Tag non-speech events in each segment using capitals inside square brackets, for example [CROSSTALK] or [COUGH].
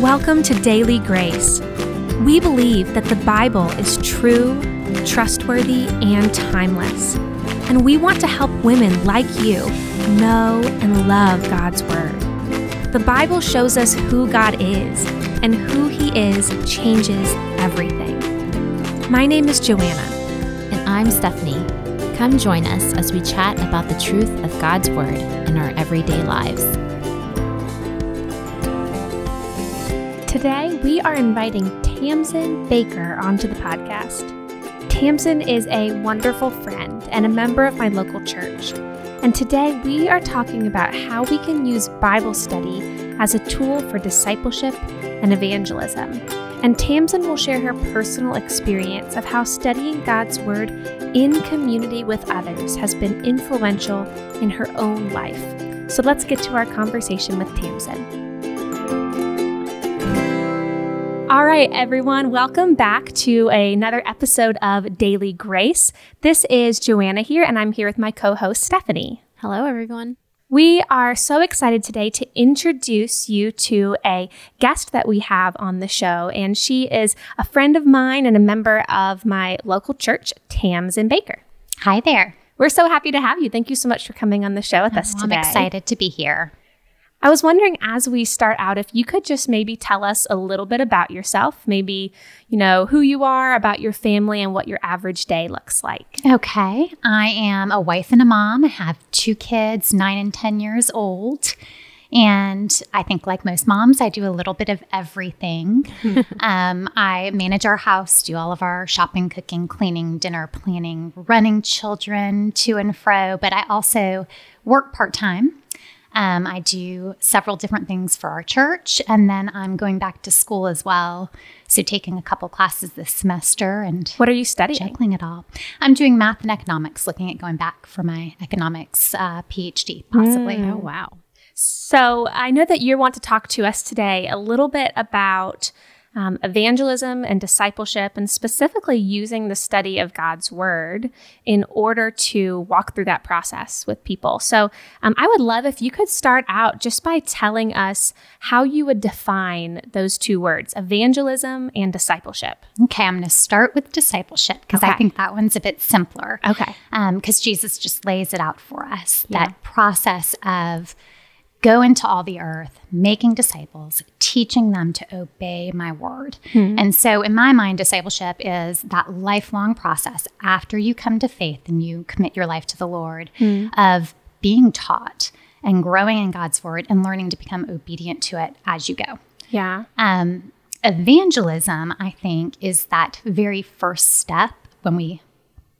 Welcome to Daily Grace. We believe that the Bible is true, trustworthy, and timeless. And we want to help women like you know and love God's Word. The Bible shows us who God is, and who He is changes everything. My name is Joanna. And I'm Stephanie. Come join us as we chat about the truth of God's Word in our everyday lives. Today, we are inviting Tamzen Baker onto the podcast. Tamzen is a wonderful friend and a member of my local church. And today, we are talking about how we can use Bible study as a tool for discipleship and evangelism. And Tamzen will share her personal experience of how studying God's Word in community with others has been influential in her own life. So let's get to our conversation with Tamzen. All right, everyone, welcome back to another episode of Daily Grace. This is Joanna here, and I'm here with my co host, Stephanie. Hello, everyone. We are so excited today to introduce you to a guest that we have on the show, and she is a friend of mine and a member of my local church, Tamzen Baker. Hi there. We're so happy to have you. Thank you so much for coming on the show with oh, us today. I'm excited to be here. I was wondering as we start out if you could just maybe tell us a little bit about yourself, maybe, you know, who you are, about your family, and what your average day looks like. Okay. I am a wife and a mom. I have two kids, nine and 10 years old. And I think, like most moms, I do a little bit of everything. [LAUGHS] um, I manage our house, do all of our shopping, cooking, cleaning, dinner planning, running children to and fro, but I also work part time. Um, I do several different things for our church, and then I'm going back to school as well. So, taking a couple classes this semester and what are you studying? Juggling it all. I'm doing math and economics, looking at going back for my economics uh, PhD, possibly. Mm. Oh, wow. So, I know that you want to talk to us today a little bit about um, evangelism and discipleship, and specifically using the study of God's Word in order to walk through that process with people. So, um, I would love if you could start out just by telling us how you would define those two words evangelism and discipleship. Okay, I'm going to start with discipleship because okay. I think that one's a bit simpler. Okay. Because um, Jesus just lays it out for us yeah. that process of Go into all the earth, making disciples, teaching them to obey my word. Hmm. And so, in my mind, discipleship is that lifelong process after you come to faith and you commit your life to the Lord hmm. of being taught and growing in God's word and learning to become obedient to it as you go. Yeah. Um, evangelism, I think, is that very first step when we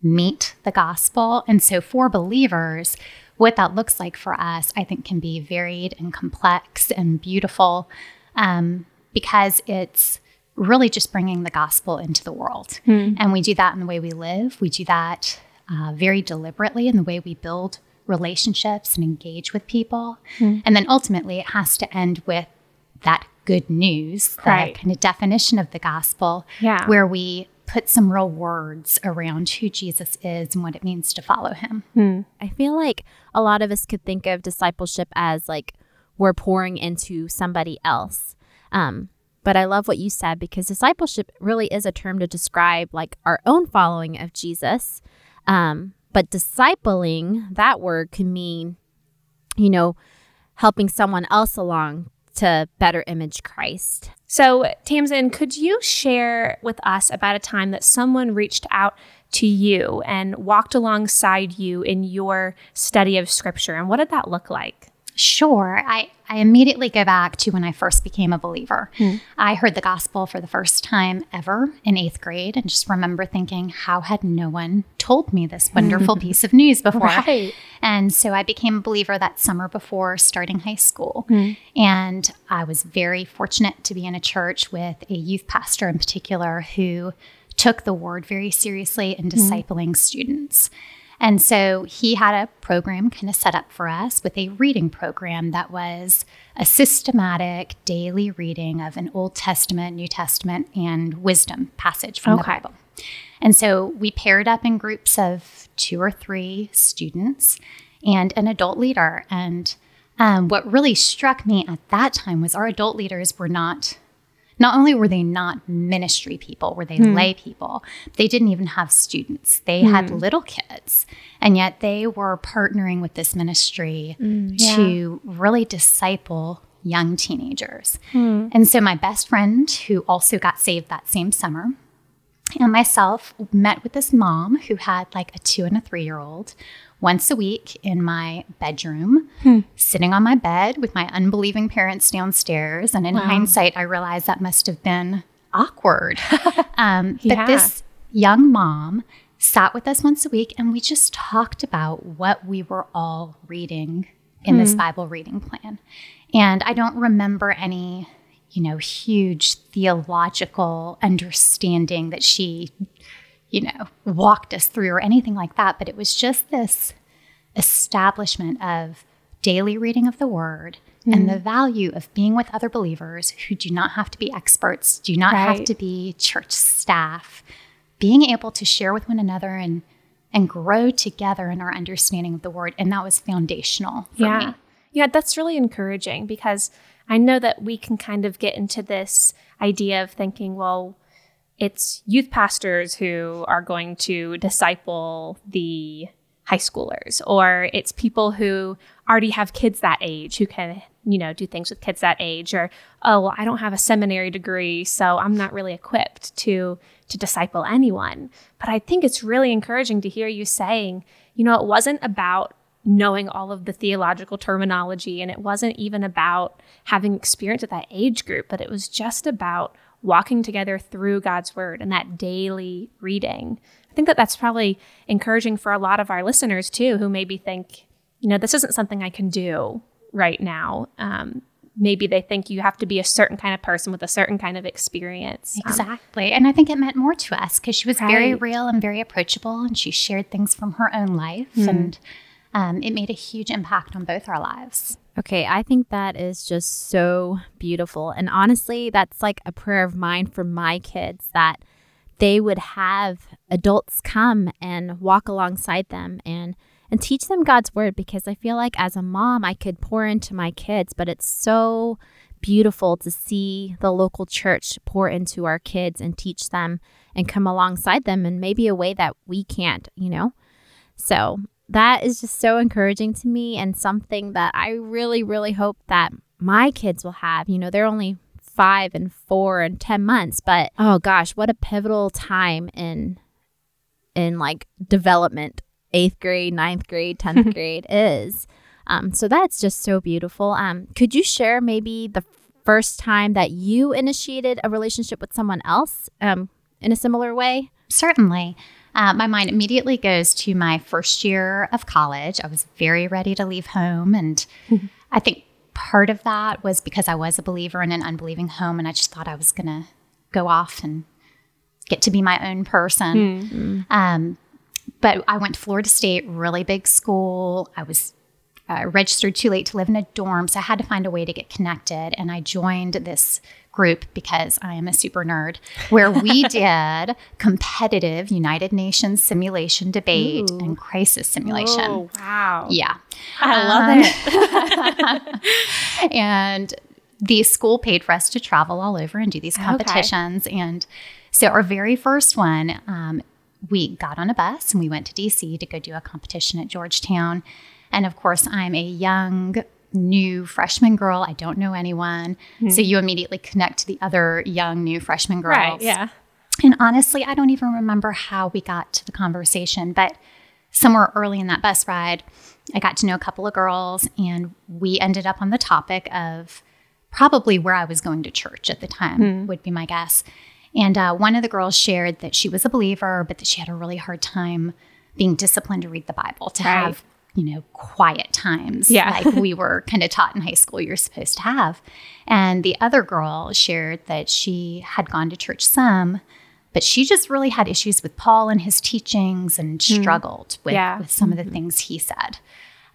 meet the gospel. And so, for believers, what that looks like for us, I think, can be varied and complex and beautiful um, because it's really just bringing the gospel into the world. Hmm. And we do that in the way we live, we do that uh, very deliberately in the way we build relationships and engage with people. Hmm. And then ultimately, it has to end with that good news, right. the kind of definition of the gospel, yeah. where we put some real words around who Jesus is and what it means to follow him. Hmm. I feel like a lot of us could think of discipleship as like we're pouring into somebody else. Um, but I love what you said because discipleship really is a term to describe like our own following of Jesus. Um, but discipling, that word can mean, you know, helping someone else along to better image Christ. So, Tamzen, could you share with us about a time that someone reached out to you and walked alongside you in your study of scripture? And what did that look like? Sure. I, I immediately go back to when I first became a believer. Hmm. I heard the gospel for the first time ever in eighth grade and just remember thinking, how had no one told me this wonderful [LAUGHS] piece of news before? Right. And so I became a believer that summer before starting high school. Hmm. And I was very fortunate to be in a church with a youth pastor in particular who took the word very seriously in hmm. discipling students. And so he had a program kind of set up for us with a reading program that was a systematic daily reading of an Old Testament, New Testament, and wisdom passage from okay. the Bible. And so we paired up in groups of two or three students and an adult leader. And um, what really struck me at that time was our adult leaders were not not only were they not ministry people, were they hmm. lay people, they didn't even have students. They hmm. had little kids, and yet they were partnering with this ministry mm, to yeah. really disciple young teenagers. Hmm. And so, my best friend, who also got saved that same summer, and myself met with this mom who had like a two and a three year old once a week in my bedroom, hmm. sitting on my bed with my unbelieving parents downstairs. And in wow. hindsight, I realized that must have been awkward. [LAUGHS] um, yeah. But this young mom sat with us once a week and we just talked about what we were all reading in hmm. this Bible reading plan. And I don't remember any, you know, huge theological understanding that she you know, walked us through or anything like that, but it was just this establishment of daily reading of the word mm. and the mm. value of being with other believers who do not have to be experts, do not right. have to be church staff, being able to share with one another and and grow together in our understanding of the word. And that was foundational yeah. Me. Yeah, that's really encouraging because I know that we can kind of get into this idea of thinking, well, it's youth pastors who are going to disciple the high schoolers or it's people who already have kids that age who can you know do things with kids that age or oh well, i don't have a seminary degree so i'm not really equipped to to disciple anyone. But i think it's really encouraging to hear you saying you know it wasn't about knowing all of the theological terminology and it wasn't even about having experience with that age group but it was just about walking together through God's word and that daily reading. I think that that's probably encouraging for a lot of our listeners too, who maybe think, you know, this isn't something I can do right now. Um, maybe they think you have to be a certain kind of person with a certain kind of experience. Um, exactly. Um, and I think it meant more to us because she was right. very real and very approachable and she shared things from her own life. Mm. And um, it made a huge impact on both our lives. Okay, I think that is just so beautiful. And honestly, that's like a prayer of mine for my kids that they would have adults come and walk alongside them and and teach them God's word because I feel like as a mom I could pour into my kids, but it's so beautiful to see the local church pour into our kids and teach them and come alongside them in maybe a way that we can't, you know? So that is just so encouraging to me and something that I really, really hope that my kids will have. You know, they're only five and four and 10 months, but oh gosh, what a pivotal time in, in like development, eighth grade, ninth grade, 10th [LAUGHS] grade is. Um, so that's just so beautiful. Um, could you share maybe the first time that you initiated a relationship with someone else um, in a similar way? Certainly. Uh, my mind immediately goes to my first year of college. I was very ready to leave home. And mm-hmm. [LAUGHS] I think part of that was because I was a believer in an unbelieving home. And I just thought I was going to go off and get to be my own person. Mm-hmm. Um, but I went to Florida State, really big school. I was uh, registered too late to live in a dorm. So I had to find a way to get connected. And I joined this group because I am a super nerd, where we [LAUGHS] did competitive United Nations simulation debate Ooh. and crisis simulation. Oh, wow. Yeah. I love um, it. [LAUGHS] and the school paid for us to travel all over and do these competitions. Okay. And so our very first one, um, we got on a bus and we went to DC to go do a competition at Georgetown. And of course, I'm a young new freshman girl. I don't know anyone. Mm-hmm. So you immediately connect to the other young new freshman girls. Right. Yeah. And honestly, I don't even remember how we got to the conversation, but somewhere early in that bus ride, I got to know a couple of girls and we ended up on the topic of probably where I was going to church at the time, mm. would be my guess. And uh, one of the girls shared that she was a believer, but that she had a really hard time being disciplined to read the Bible, to right. have you know, quiet times yeah. like we [LAUGHS] were kind of taught in high school you're supposed to have. And the other girl shared that she had gone to church some, but she just really had issues with Paul and his teachings and mm. struggled with, yeah. with some mm-hmm. of the mm-hmm. things he said.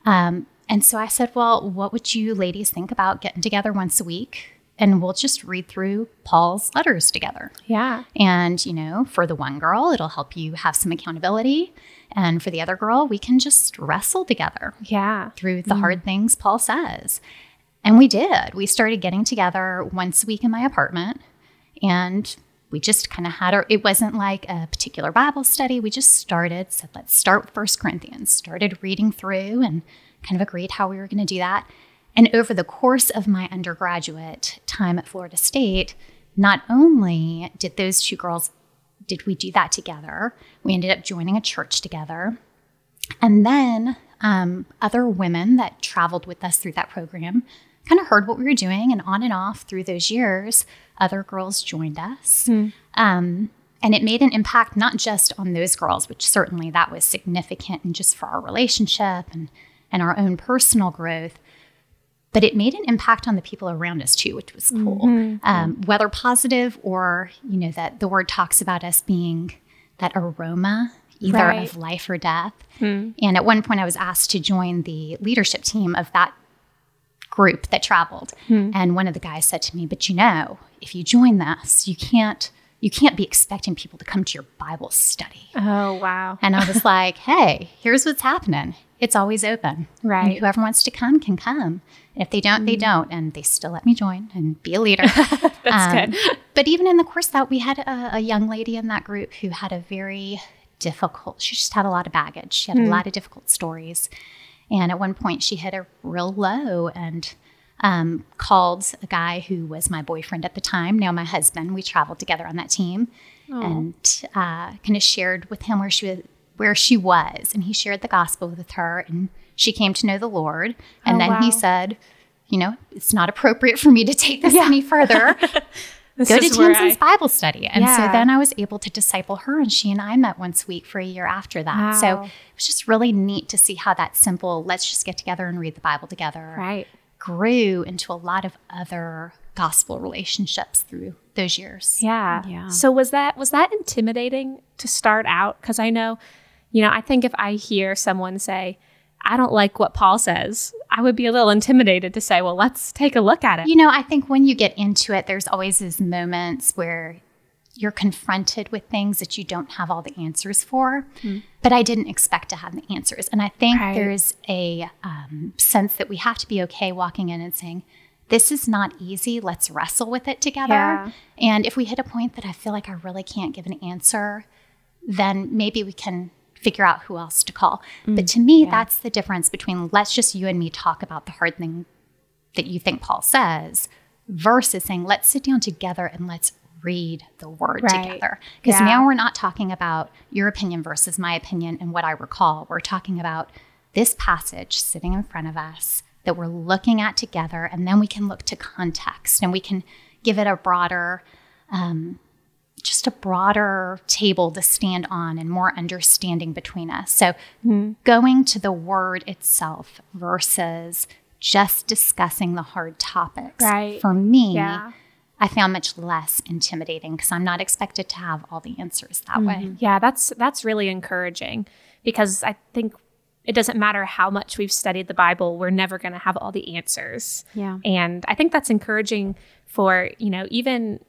Um, and so I said, Well, what would you ladies think about getting together once a week and we'll just read through Paul's letters together. Yeah. And, you know, for the one girl, it'll help you have some accountability. And for the other girl, we can just wrestle together Yeah. through the hard mm. things Paul says. And we did. We started getting together once a week in my apartment and we just kind of had our it wasn't like a particular Bible study. We just started, said let's start with First Corinthians, started reading through and kind of agreed how we were going to do that. And over the course of my undergraduate time at Florida State, not only did those two girls did we do that together, we ended up joining a church together. And then um, other women that traveled with us through that program kind of heard what we were doing, and on and off through those years, other girls joined us. Um, and it made an impact not just on those girls, which certainly that was significant and just for our relationship and, and our own personal growth, but it made an impact on the people around us too, which was cool. Mm-hmm. Um, whether positive or, you know, that the word talks about us being that aroma, either Right. of life or death. Hmm. And at one point, I was asked to join the leadership team of that group that traveled. Hmm. And one of the guys said to me, "But you know, if you join this, you can't you can't be expecting people to come to your Bible study." Oh, wow. And I was [LAUGHS] like, "Hey, here's what's happening. It's always open. Right. And whoever wants to come can come. If they don't, they don't. And they still let me join and be a leader." [LAUGHS] That's Um, good. But even in the course that, we had a, a young lady in that group who had a very difficult, she just had a lot of baggage. She had a lot of difficult stories. And at one point, she hit a real low and um, called a guy who was my boyfriend at the time, now my husband. We traveled together on that team and uh, kind of shared with him where she was. Where she was, and he shared the gospel with her, and she came to know the Lord. And Oh, then wow. he said, "You know, it's not appropriate for me to take this [LAUGHS] any further [LAUGHS] This go to is Tamzen's I- Bible study. And so then I was able to disciple her, and she and I met once a week for a year after that. So Wow. it was just really neat to see how that simple, let's just get together and read the Bible together, Right. grew into a lot of other gospel relationships through those years. Yeah. Yeah. So was that was that intimidating to start out? Because I know, you know, I think if I hear someone say, "I don't like what Paul says," I would be a little intimidated to say, "Well, let's take a look at it." You know, I think when you get into it, there's always these moments where you're confronted with things that you don't have all the answers for. But I didn't expect to have the answers. And I think Right. there's a um, sense that we have to be okay walking in and saying, this is not easy. Let's wrestle with it together. Yeah. And if we hit a point that I feel like I really can't give an answer, then maybe we can figure out who else to call. But to me, that's the difference between let's just you and me talk about the hard thing that you think Paul says versus saying, let's sit down together and let's read the word Right. together. Because Yeah. now we're not talking about your opinion versus my opinion and what I recall. We're talking about this passage sitting in front of us that we're looking at together, and then we can look to context and we can give it a broader, um, just a broader table to stand on and more understanding between us. So mm-hmm. going to the word itself versus just discussing the hard topics. Right. For me, Yeah. I found much less intimidating because I'm not expected to have all the answers that way. Mm-hmm. Yeah, that's that's really encouraging because I think it doesn't matter how much we've studied the Bible, we're never going to have all the answers. Yeah. And I think that's encouraging for, you know, even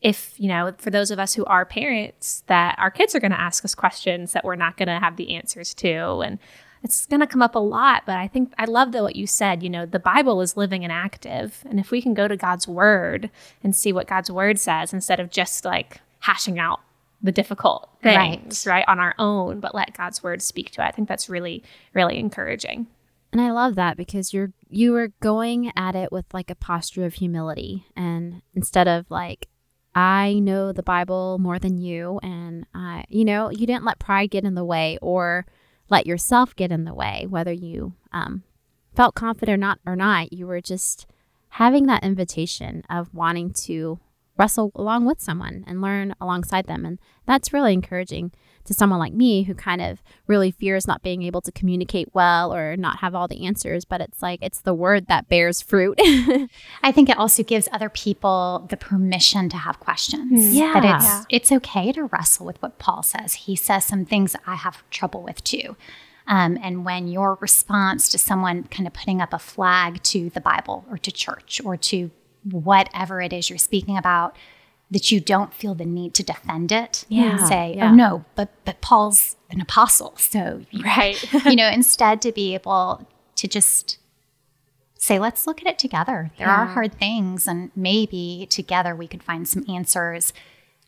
if, you know, for those of us who are parents, that our kids are going to ask us questions that we're not going to have the answers to. And it's going to come up a lot. But I think I love that what you said, you know, the Bible is living and active. And if we can go to God's word and see what God's word says instead of just like hashing out the difficult things, right, on our own, but let God's word speak to it, I think that's really, really encouraging. And I love that because you're you were going at it with like a posture of humility and instead of like I know the Bible more than you and I you know, you didn't let pride get in the way or let yourself get in the way whether you um felt confident or not or not, you were just having that invitation of wanting to wrestle along with someone and learn alongside them and that's really encouraging to someone like me who kind of really fears not being able to communicate well or not have all the answers but it's like it's the word that bears fruit [LAUGHS] I think it also gives other people the permission to have questions. Yeah. That it's Yeah. it's okay to wrestle with what Paul says. He says some things I have trouble with too. Um, and when your response to someone kind of putting up a flag to the Bible or to church or to whatever it is you're speaking about, that you don't feel the need to defend it Yeah, and say, yeah. "Oh no, but but Paul's an apostle." So, [LAUGHS] Right. [LAUGHS] you know, instead to be able to just say, let's look at it together. There are hard things, and maybe together we could find some answers.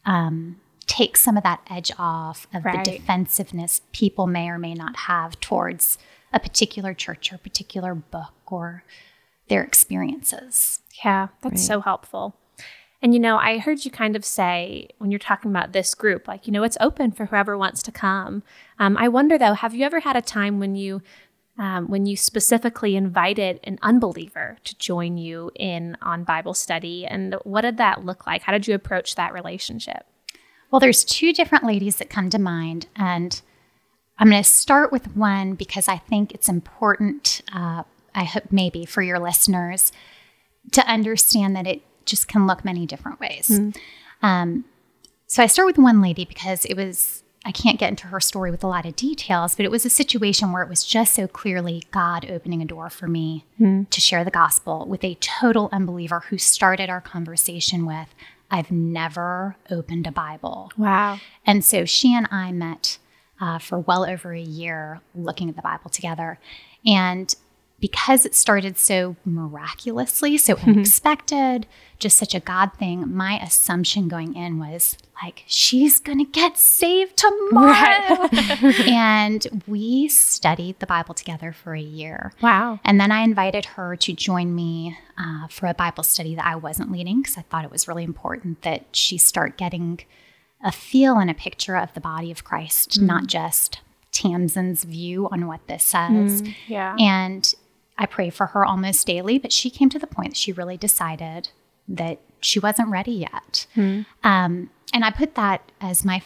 Um, take some of that edge off of Right. the defensiveness people may or may not have towards a particular church or particular book or their experiences. Yeah, that's so helpful. And you know, I heard you kind of say when you're talking about this group, like, you know, it's open for whoever wants to come. Um, I wonder though, have you ever had a time when you, um, when you specifically invited an unbeliever to join you in on Bible study, and what did that look like? How did you approach that relationship? Well, there's two different ladies that come to mind, and I'm going to start with one because I think it's important. Uh, I hope maybe for your listeners to understand that it just can look many different ways. Um, so I start with one lady because it was. I can't get into her story with a lot of details, but it was a situation where it was just so clearly God opening a door for me to share the gospel with a total unbeliever who started our conversation with, I've never opened a Bible. Wow. And so she and I met uh, for well over a year looking at the Bible together. And because it started so miraculously, so mm-hmm. unexpected, just such a God thing, my assumption going in was like, she's going to get saved tomorrow. [LAUGHS] and we studied the Bible together for a year. Wow. And then I invited her to join me uh, for a Bible study that I wasn't leading because I thought it was really important that she start getting a feel and a picture of the body of Christ, not mm. just Tamzen's view on what this says. Mm, yeah. And I pray for her almost daily, but she came to the point that she really decided that she wasn't ready yet. Um, and I put that as my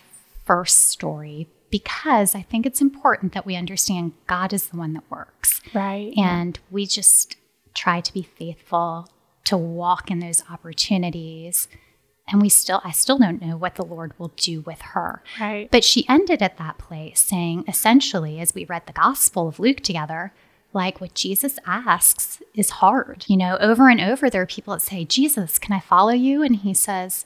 first story because I think it's important that we understand God is the one that works. right. And we just try to be faithful to walk in those opportunities. And we still, I still don't know what the Lord will do with her. Right. But she ended at that place saying, essentially, as we read the Gospel of Luke together, like what Jesus asks is hard. You know, over and over, there are people that say, Jesus, can I follow you? And he says,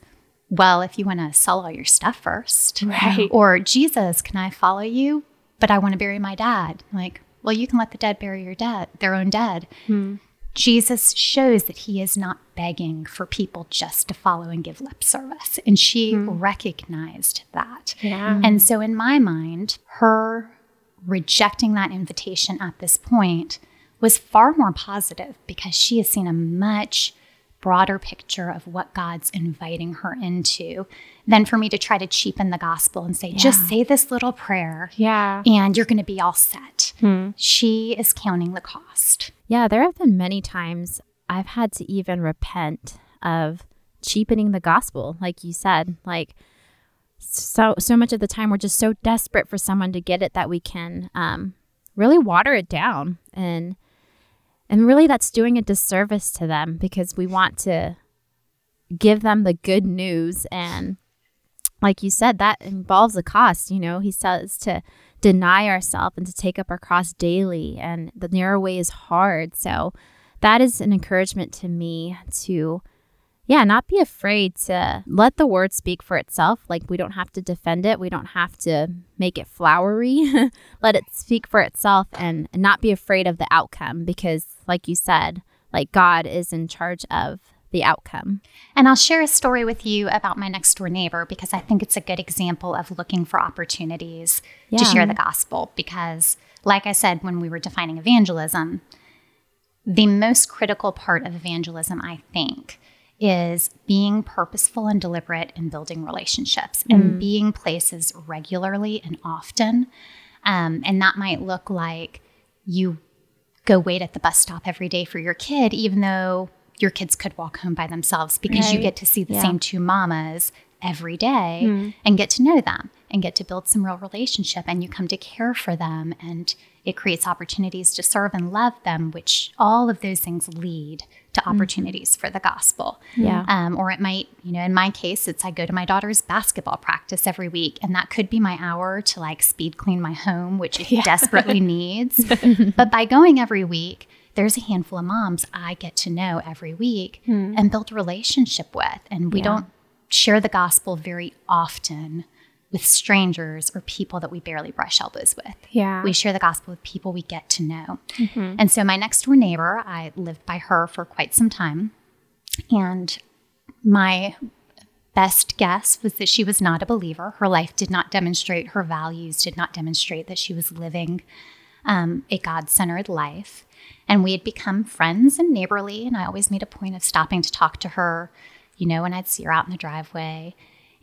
well, if you want to sell all your stuff first. Right. Or, Jesus, can I follow you? But I want to bury my dad. Like, well, you can let the dead bury your dead, their own dead. Hmm. Jesus shows that he is not begging for people just to follow and give lip service. And she hmm. recognized that. Yeah. And so, in my mind, her rejecting that invitation at this point was far more positive because she has seen a much broader picture of what God's inviting her into than for me to try to cheapen the gospel and say, just say this little prayer Yeah. and you're going to be all set. Hmm. She is counting the cost. Yeah, there have been many times I've had to even repent of cheapening the gospel, like you said. Like so so much of the time we're just so desperate for someone to get it that we can um, really water it down. And and really that's doing a disservice to them because we want to give them the good news. And like you said that involves a cost you know? He says to deny ourselves and to take up our cross daily and the narrow way is hard. So that is an encouragement to me to yeah not be afraid to let the word speak for itself. Like we don't have to defend it. We don't have to make it flowery. [LAUGHS] Let it speak for itself and, not be afraid of the outcome because like you said like god is in charge of the outcome. And I'll share a story with you about my next door neighbor because I think it's a good example of looking for opportunities to share the gospel. Because, like I said, when we were defining evangelism, the most critical part of evangelism, I think, is being purposeful and deliberate in building relationships and being places regularly and often. Um, and that might look like you go wait at the bus stop every day for your kid, even though your kids could walk home by themselves because you get to see the Yeah. same two mamas every day and get to know them and get to build some real relationship and you come to care for them and it creates opportunities to serve and love them which all of those things lead to opportunities for the gospel Yeah. um, or it might you know in my case it's i go to my daughter's basketball practice every week and that could be my hour to like speed clean my home which it [LAUGHS] desperately [LAUGHS] needs but by going every week there's a handful of moms I get to know every week and build a relationship with. And we Yeah. don't share the gospel very often with strangers or people that we barely brush elbows with. Yeah. We share the gospel with people we get to know. And so my next door neighbor, I lived by her for quite some time. And my best guess was that she was not a believer. Her life did not demonstrate, her values did not demonstrate that she was living um, a God centered life. And we had become friends and neighborly. And I always made a point of stopping to talk to her, you know, when I'd see her out in the driveway.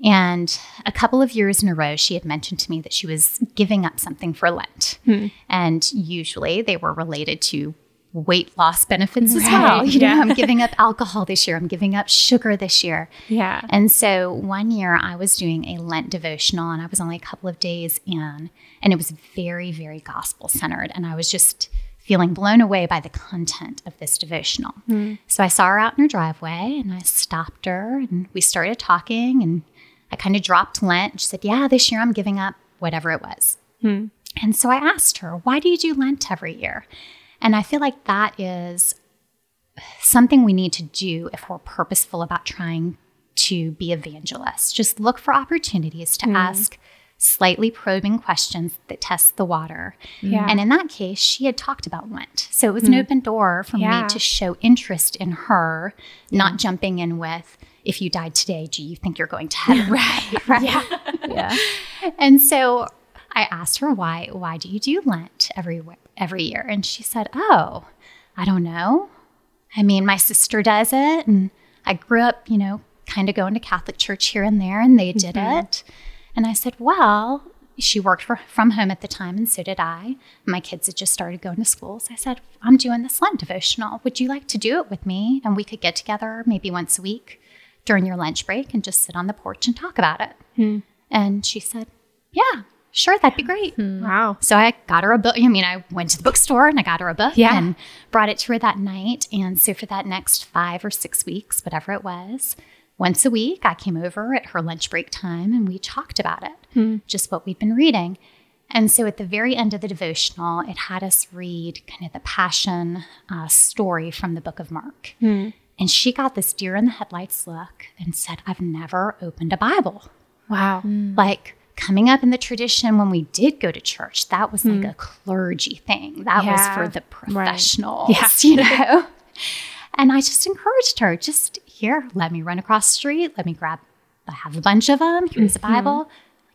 And a couple of years in a row, she had mentioned to me that she was giving up something for Lent. Hmm. And usually they were related to weight loss benefits as well. Right, [LAUGHS] You know. I'm giving up alcohol this year, I'm giving up sugar this year. yeah. And so one year I was doing a Lent devotional and I was only a couple of days in, and it was very, very gospel centered. And I was just feeling blown away by the content of this devotional. Hmm. So I saw her out in her driveway and I stopped her and we started talking and I kind of dropped Lent. She said, Yeah, this year I'm giving up whatever it was. Hmm. And so I asked her, Why do you do Lent every year? And I feel like that is something we need to do if we're purposeful about trying to be evangelists. Just look for opportunities to hmm. ask slightly probing questions that test the water. Yeah. And in that case, she had talked about Lent. So it was an hmm. open door for Yeah. me to show interest in her, not jumping in with, if you died today, do you think you're going to heaven? [LAUGHS] right, [LAUGHS] right. Yeah. yeah. And so I asked her why why do you do Lent every every year? And she said, "Oh, I don't know. I mean, my sister does it and I grew up, you know, kind of going to Catholic church here and there and they did mm-hmm. it." And I said, "Well, she worked for, from home at the time and so did I. My kids had just started going to school. So I said, "I'm doing this Lent devotional. Would you like to do it with me and we could get together maybe once a week during your lunch break and just sit on the porch and talk about it?" Hmm. And she said, Yeah, sure, that'd be great. Hmm. Wow. So I got her a book. I mean, I went to the bookstore and I got her a book Yeah. and brought it to her that night. And so for that next five or six weeks, whatever it was, once a week, I came over at her lunch break time and we talked about it, hmm. just what we'd been reading. And so at the very end of the devotional, it had us read kind of the passion uh, story from the book of Mark. And she got this deer in the headlights look and said, I've never opened a Bible. Wow. Hmm. like coming up in the tradition when we did go to church that was like hmm. a clergy thing. That Yeah, was for the right. professionals Yeah. [LAUGHS] you know? And i just encouraged her just here let me run across the street let me grab i have a bunch of them here's a mm-hmm. bible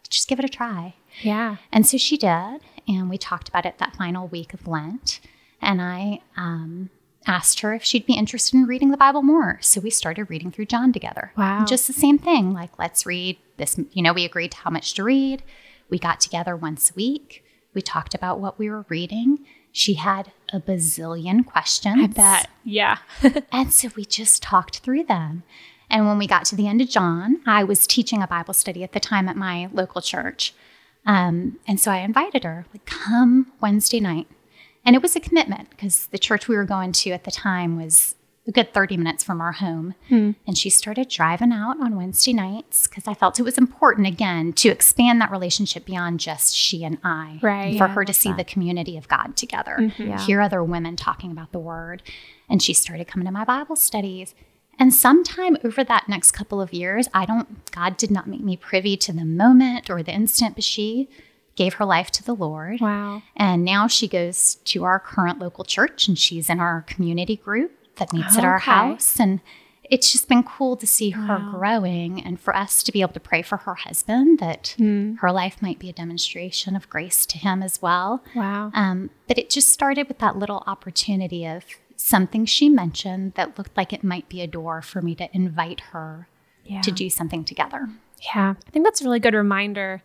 just give it a try. Yeah. and so she did and we talked about it that final week of lent. And i um, asked her if she'd be interested in reading the bible more so we started reading through john together Wow. just the same thing like let's read this you know we agreed to how much to read we got together once a week we talked about what we were reading she had a bazillion questions I bet. Yeah. [LAUGHS] and so we just talked through them. And when we got to the end of John, I was teaching a Bible study at the time at my local church. Um, and so I invited her, like, come Wednesday night. And it was a commitment because the church we were going to at the time was a good 30 minutes from our home. Hmm. And she started driving out on Wednesday nights because I felt it was important, again, to expand that relationship beyond just she and I. Right. And for Yeah, her to see that. the community of God together, mm-hmm. Yeah. hear other women talking about the word. And she started coming to my Bible studies. And sometime over that next couple of years, I don't, God did not make me privy to the moment or the instant, but she gave her life to the Lord. Wow. And now she goes to our current local church and she's in our community group that meets at our house. And it's just been cool to see her Wow. growing and for us to be able to pray for her husband that Hmm. her life might be a demonstration of grace to him as well. Wow. Um, but it just started with that little opportunity of something she mentioned that looked like it might be a door for me to invite her Yeah. to do something together. Yeah. I think that's a really good reminder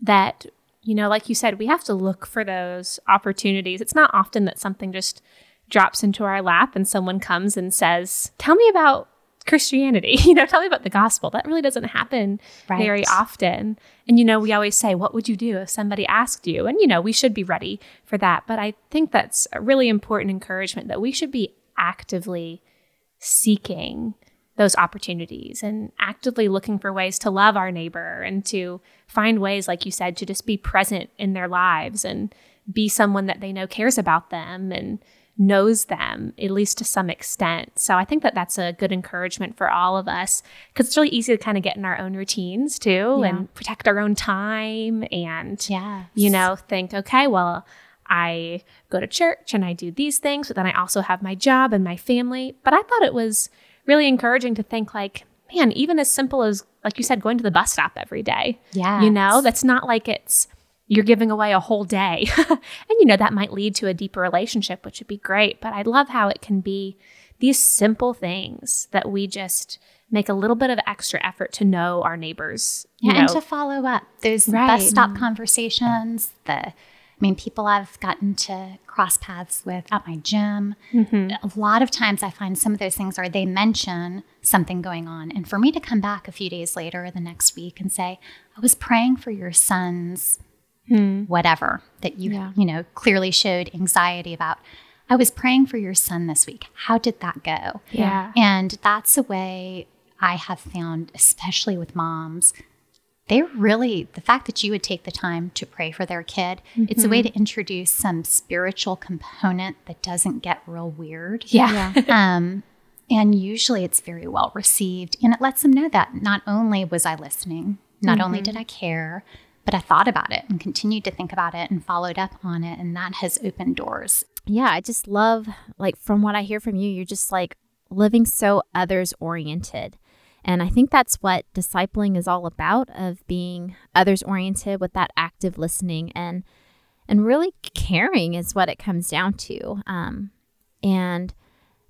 that, you know, like you said, we have to look for those opportunities. It's not often that something just drops into our lap and someone comes and says, Tell me about Christianity, [LAUGHS] you know, tell me about the gospel. That really doesn't happen Right. very often. And, you know, we always say, What would you do if somebody asked you? And, you know, we should be ready for that. But I think that's a really important encouragement that we should be actively seeking those opportunities and actively looking for ways to love our neighbor and to find ways, like you said, to just be present in their lives and be someone that they know cares about them and knows them at least to some extent. So I think that that's a good encouragement for all of us because it's really easy to kind of get in our own routines too Yeah. and protect our own time and Yeah. you know think okay well I go to church and I do these things, but then I also have my job and my family. But I thought it was really encouraging to think like, man, even as simple as like you said, going to the bus stop every day. Yeah. You know, that's not like it's you're giving away a whole day. [LAUGHS] and you know, that might lead to a deeper relationship, which would be great. But I love how it can be these simple things that we just make a little bit of extra effort to know our neighbors. You Yeah, and to follow up those Right. bus stop conversations. The, I mean, people I've gotten to cross paths with at my gym. Mm-hmm. A lot of times, I find some of those things are they mention something going on, and for me to come back a few days later, or the next week, and say, "I was praying for your son's whatever that you Yeah. you know clearly showed anxiety about." I was praying for your son this week. How did that go? Yeah. And that's a way I have found, especially with moms, they really, the fact that you would take the time to pray for their kid, it's a way to introduce some spiritual component that doesn't get real weird. yeah. [LAUGHS] Um, and usually it's very well received. And it lets them know that not only was I listening, not only did I care, but I thought about it and continued to think about it and followed up on it. And that has opened doors. yeah, I just love like from what I hear from you, you're just like living so others oriented. And I think that's what discipling is all about of being others oriented with that active listening and and really caring is what it comes down to. Um, and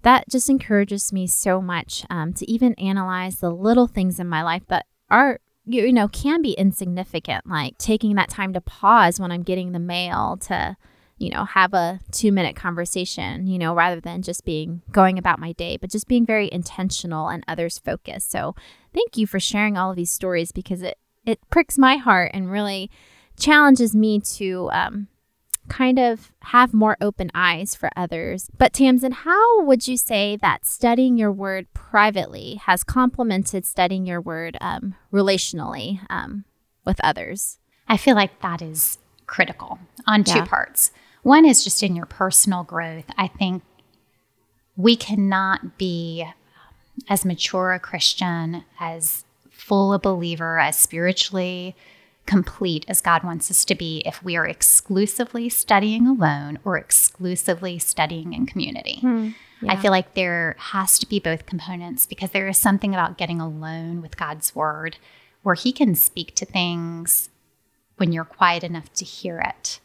that just encourages me so much um, to even analyze the little things in my life that are you you know can be insignificant like taking that time to pause when i'm getting the mail to you know have a two minute conversation you know rather than just being going about my day but just being very intentional and others focused so thank you for sharing all of these stories because it it pricks my heart and really challenges me to um, kind of have more open eyes for others. But Tamzen, how would you say that studying your word privately has complemented studying your word um, relationally um, with others? I feel like that is critical on two Yeah. parts. One is just in your personal growth. I think we cannot be as mature a Christian, as full a believer, as spiritually complete as God wants us to be if we are exclusively studying alone or exclusively studying in community. Hmm. I feel like there has to be both components because there is something about getting alone with God's word where He can speak to things when you're quiet enough to hear it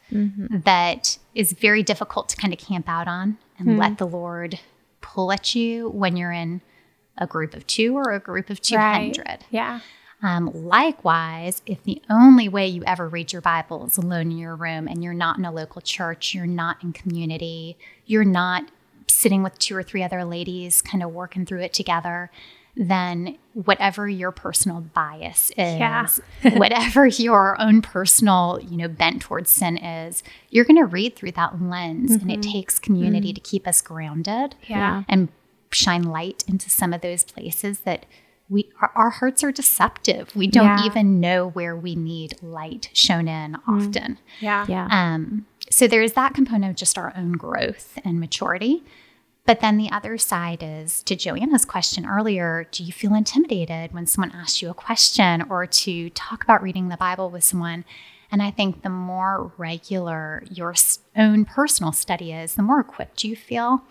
that is very difficult to kind of camp out on and let the Lord pull at you when you're in a group of two or a group of 200. Yeah. Um, likewise, if the only way you ever read your Bible is alone in your room and you're not in a local church, you're not in community, you're not sitting with two or three other ladies kind of working through it together, then whatever your personal bias is, Yeah. [LAUGHS] whatever your own personal, you know, bent towards sin is, you're going to read through that lens and it mm-hmm. takes community mm-hmm. to keep us grounded Yeah. and shine light into some of those places that we our, our hearts are deceptive. We don't Yeah. even know where we need light shown in mm. often. Yeah. Um, yeah. Um, so there is that component of just our own growth and maturity. But then the other side is to Joanna's question earlier do you feel intimidated when someone asks you a question or to talk about reading the Bible with someone? And I think the more regular your own personal study is, the more equipped you feel.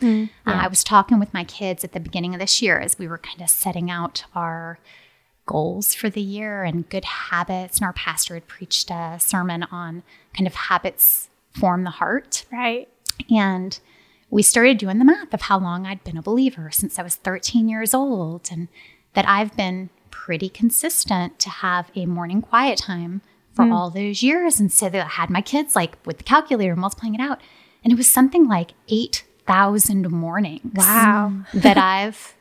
Uh, I was talking with my kids at the beginning of this year as we were kind of setting out our goals for the year and good habits. And our pastor had preached a sermon on kind of habits form the heart. Right. And we started doing the math of how long I'd been a believer since I was 13 years old, and that I've been pretty consistent to have a morning quiet time for mm. all those years. And so that I had my kids like with the calculator multiplying it out, and it was something like 8,000 mornings Wow. [LAUGHS] that I've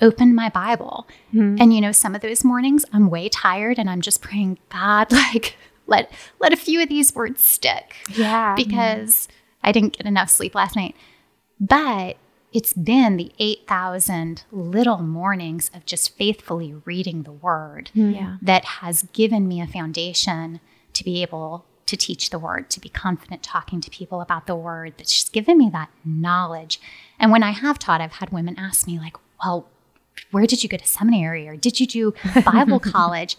opened my Bible. Mm-hmm. And you know, some of those mornings I'm way tired and I'm just praying, God, [LAUGHS] like let let a few of these words stick Yeah. because I didn't get enough sleep last night. But it's been the 8,000 little mornings of just faithfully reading the word Yeah. that has given me a foundation to be able to teach the word, to be confident talking to people about the word. That's just given me that knowledge. And when I have taught, I've had women ask me, like, well, where did you go to seminary or did you do [LAUGHS] Bible college?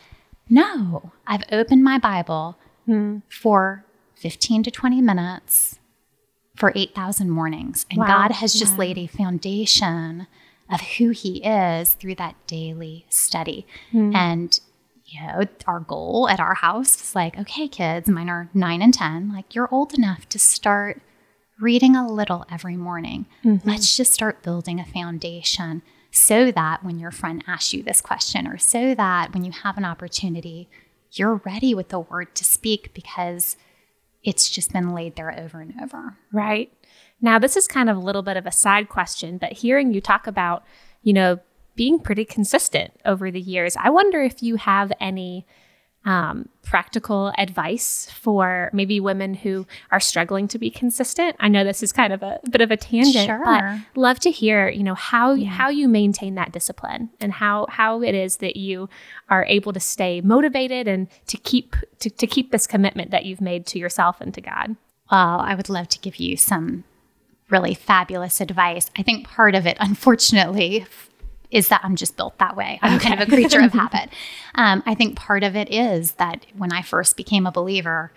No, I've opened my Bible Hmm. for 15 to 20 minutes for 8,000 mornings. And Wow. God has just Yeah. laid a foundation of who He is through that daily study. Hmm. And, you know, our goal at our house is like, okay, kids, mine are nine and 10, like, you're old enough to start reading a little every morning. Mm-hmm. Let's just start building a foundation so that when your friend asks you this question, or so that when you have an opportunity, you're ready with the word to speak because it's just been laid there over and over. Right. Now, this is kind of a little bit of a side question, but hearing you talk about, you know, being pretty consistent over the years, I wonder if you have any um, practical advice for maybe women who are struggling to be consistent. I know this is kind of a, bit of a tangent, Sure. but love to hear, you know, how Yeah. how you maintain that discipline and how how it is that you are able to stay motivated and to keep to, to keep this commitment that you've made to yourself and to God. Well, I would love to give you some really fabulous advice. I think part of it, unfortunately, is that I'm just built that way. I'm kind of a creature of [LAUGHS] habit. Um, I think part of it is that when I first became a believer,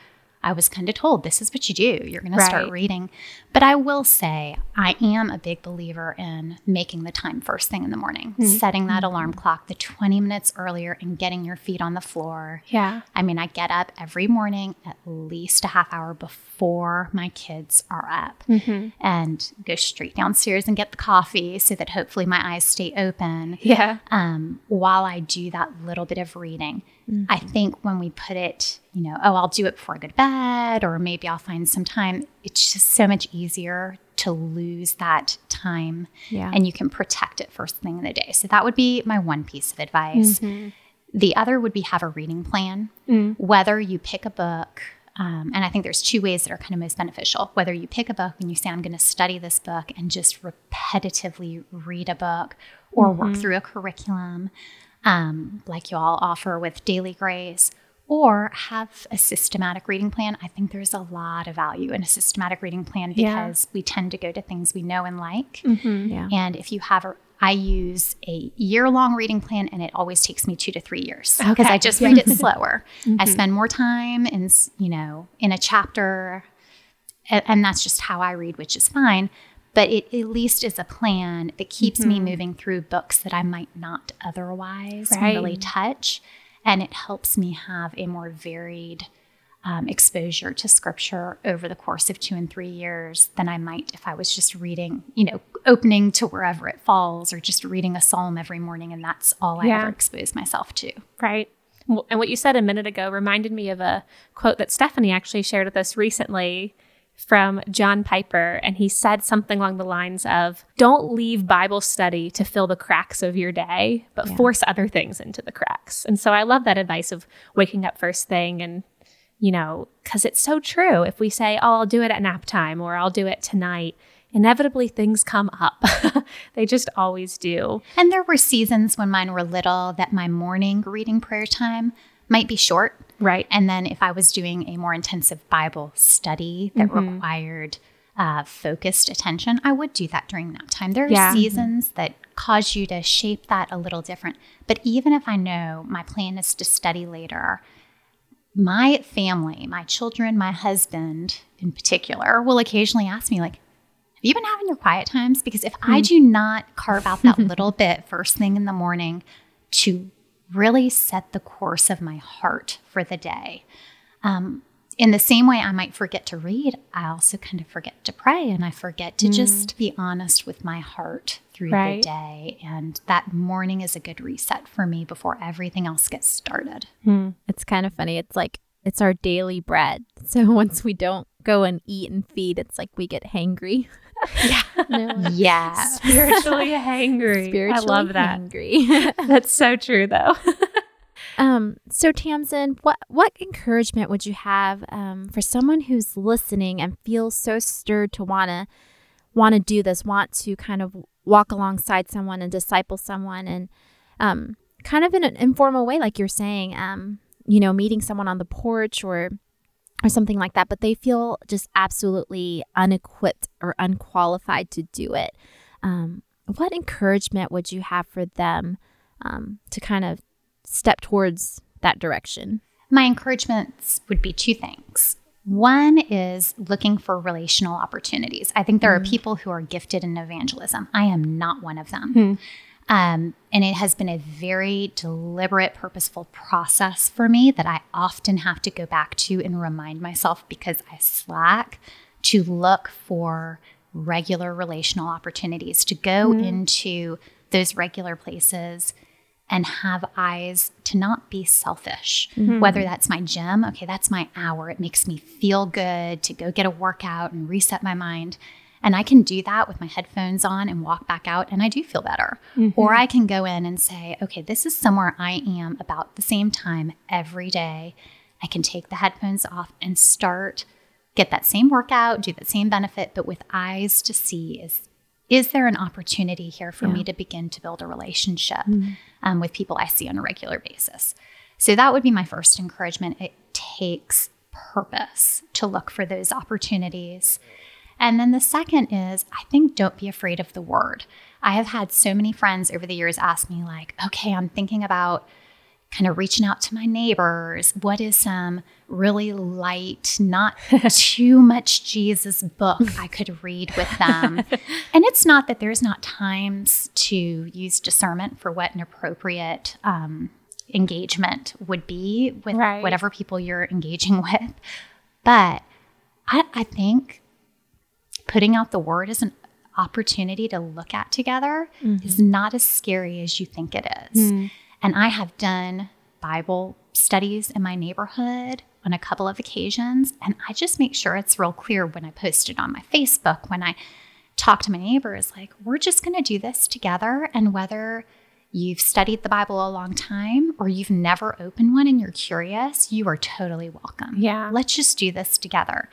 I was kind of told this is what you do. You're going to start reading. But I will say, I am a big believer in making the time first thing in the morning, mm-hmm. setting that mm-hmm. alarm clock the 20 minutes earlier and getting your feet on the floor. Yeah. I mean, I get up every morning at least a half hour before my kids are up mm-hmm. and go straight downstairs and get the coffee so that hopefully my eyes stay open Yeah. um, while I do that little bit of reading. Mm. I think when we put it, you know, oh, I'll do it before I go to bed, or maybe I'll find some time, it's just so much easier to lose that time Yeah. and you can protect it first thing in the day. So that would be my one piece of advice. Mm-hmm. The other would be have a reading plan, mm. whether you pick a book. Um, and I think there's two ways that are kind of most beneficial. Whether you pick a book and you say, I'm going to study this book and just repetitively read a book or work mm-hmm. through a curriculum, um, like you all offer with Daily Grace, or have a systematic reading plan. I think there's a lot of value in a systematic reading plan Yeah. because we tend to go to things we know and like. yeah. And if you have a, I use a year long reading plan and it always takes me two to three years because Okay. I just read it slower. [LAUGHS] I spend more time in, you know, in a chapter and, and that's just how I read, which is fine. But it at least is a plan that keeps me moving through books that I might not otherwise Right. really touch. And it helps me have a more varied um, exposure to scripture over the course of two and three years than I might if I was just reading, you know, opening to wherever it falls or just reading a psalm every morning. And that's all I Yeah. ever expose myself to. Right. Well, And what you said a minute ago reminded me of a quote that Stephanie actually shared with us recently from John Piper. And he said something along the lines of Don't leave Bible study to fill the cracks of your day, but Yeah. force other things into the cracks. And so I love that advice of waking up first thing and, you know, because it's so true. If we say, Oh, I'll do it at nap time or I'll do it tonight, inevitably things come up. [LAUGHS] they just always do. And there were seasons when mine were little that my morning reading prayer time might be short. Right. And then if I was doing a more intensive Bible study that required uh, focused attention, I would do that during that time. There are Yeah. seasons that cause you to shape that a little different. But even if I know my plan is to study later, my family, my children, my husband in particular, will occasionally ask me, like, have you been having your quiet times? Because if I do not carve out that [LAUGHS] little bit first thing in the morning to really set the course of my heart for the day, um, in the same way I might forget to read, I also kind of forget to pray and I forget to just be honest with my heart through Right. the day. And that morning is a good reset for me before everything else gets started. It's kind of funny. It's like it's our daily bread. [LAUGHS] So once we don't go and eat and feed, it's like we get hangry. [LAUGHS] Yeah. Yeah. Spiritually [LAUGHS] hangry. spiritually I love that. hangry. [LAUGHS] [LAUGHS] That's so true, though. um, so Tamzen, what what encouragement would you have um, for someone who's listening and feels so stirred to wanna wanna do this, want to kind of walk alongside someone and disciple someone, and um, kind of in an informal way, like you're saying, um, you know, meeting someone on the porch or or something like that, but they feel just absolutely unequipped or unqualified to do it. Um, what encouragement would you have for them um, to kind of step towards that direction? My encouragements would be two things. One is looking for relational opportunities. I think there mm. are people who are gifted in evangelism. I am not one of them. Mm. Um, and it has been a very deliberate, purposeful process for me that I often have to go back to and remind myself because I slack to look for regular relational opportunities, to go mm. into those regular places and have eyes to not be selfish. Mm-hmm. Whether that's my gym, okay, that's my hour. It makes me feel good to go get a workout and reset my mind. And I can do that with my headphones on and walk back out, and I do feel better. Mm-hmm. Or I can go in and say, okay, this is somewhere I am about the same time every day. I can take the headphones off and start, get that same workout, do that same benefit, but with eyes to see is is there an opportunity here for yeah. me to begin to build a relationship mm-hmm. um, with people I see on a regular basis? So that would be my first encouragement. It takes purpose to look for those opportunities. And then the second is, I think, don't be afraid of the word. I have had so many friends over the years ask me, like, okay, I'm thinking about kind of reaching out to my neighbors. What is some really light, not [LAUGHS] too much Jesus book I could read with them? [LAUGHS] and it's not that there's not times to use discernment for what an appropriate um, engagement would be with right. whatever people you're engaging [LAUGHS] with. But I, I think putting out the word as an opportunity to look at together mm-hmm. is not as scary as you think it is. Mm. And I have done Bible studies in my neighborhood on a couple of occasions. And I just make sure it's real clear when I post it on my Facebook, when I talk to my neighbors, like, we're just going to do this together. And whether you've studied the Bible a long time or you've never opened one and you're curious, you are totally welcome. Yeah. Let's just do this together.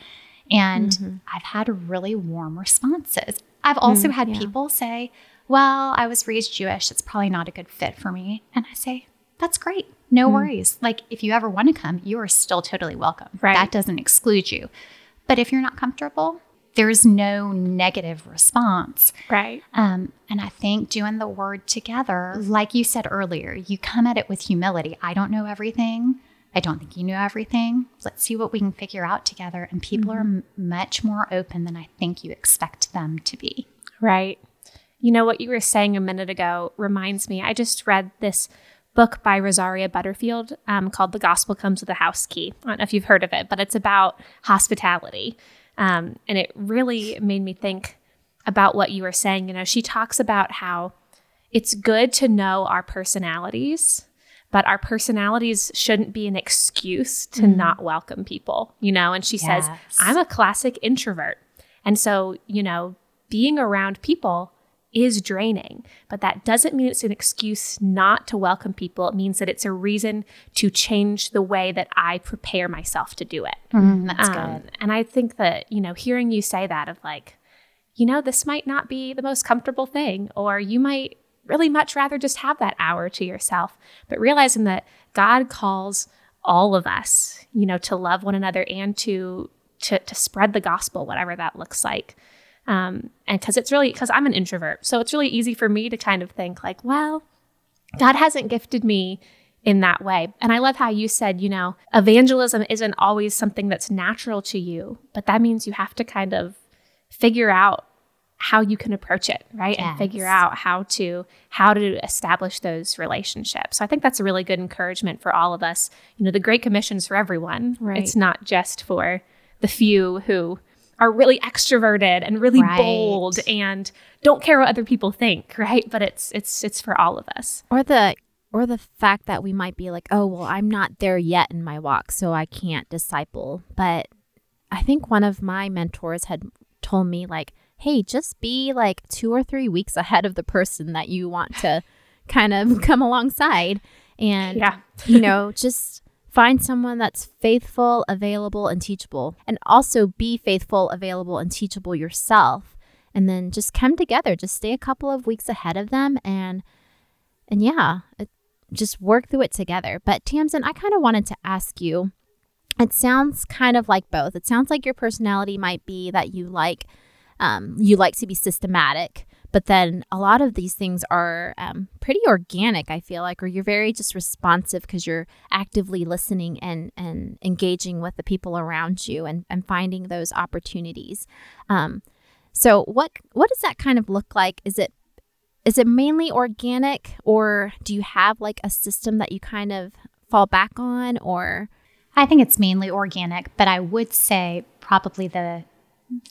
And mm-hmm. I've had really warm responses. I've also mm, had yeah. people say, well, I was raised Jewish. It's probably not a good fit for me. And I say, that's great. No mm. worries. Like, if you ever want to come, you are still totally welcome. Right. That doesn't exclude you. But if you're not comfortable, there's no negative response. Right. Um, and I think doing the word together, like you said earlier, you come at it with humility. I don't know everything. I don't think you know everything. Let's see what we can figure out together. And people mm-hmm. are m- much more open than I think you expect them to be. Right. You know, what you were saying a minute ago reminds me. I just read this book by Rosaria Butterfield um, called The Gospel Comes with a House Key. I don't know if you've heard of it, but it's about hospitality. Um, and it really made me think about what you were saying. You know, she talks about how it's good to know our personalities, but our personalities shouldn't be an excuse to mm. not welcome people, you know? And she yes. says, I'm a classic introvert. And so, you know, being around people is draining, but that doesn't mean it's an excuse not to welcome people. It means that it's a reason to change the way that I prepare myself to do it. Mm, that's um, good. And I think that, you know, hearing you say that of like, you know, this might not be the most comfortable thing, or you might really much rather just have that hour to yourself, but realizing that God calls all of us, you know, to love one another and to to, to spread the gospel, whatever that looks like. Um, and because it's really, because I'm an introvert. So it's really easy for me to kind of think, like, well, God hasn't gifted me in that way. And I love how you said, you know, evangelism isn't always something that's natural to you, but that means you have to kind of figure out how you can approach it, right? Yes. And figure out how to how to establish those relationships. So I think that's a really good encouragement for all of us. You know, the Great Commission is for everyone. Right. It's not just for the few who are really extroverted and really right. bold and don't care what other people think, right? But it's it's it's for all of us. Or the or the fact that we might be like, "Oh, well, I'm not there yet in my walk, so I can't disciple." But I think one of my mentors had told me like, "Hey, just be like 2 or 3 weeks ahead of the person that you want to kind of [LAUGHS] come alongside." And yeah. you know, [LAUGHS] just Find someone that's faithful, available, and teachable, and also be faithful, available, and teachable yourself. And then just come together, just stay a couple of weeks ahead of them, and and yeah, it, just work through it together. But Tamzen, I kind of wanted to ask you it sounds kind of like both. It sounds like your personality might be that you like um, you like to be systematic, but then a lot of these things are um, pretty organic. I feel like, or you're very just responsive because you're actively listening and and engaging with the people around you and and finding those opportunities. Um, so what what does that kind of look like? Is it is it mainly organic, or do you have like a system that you kind of fall back on, or I think it's mainly organic, but I would say probably the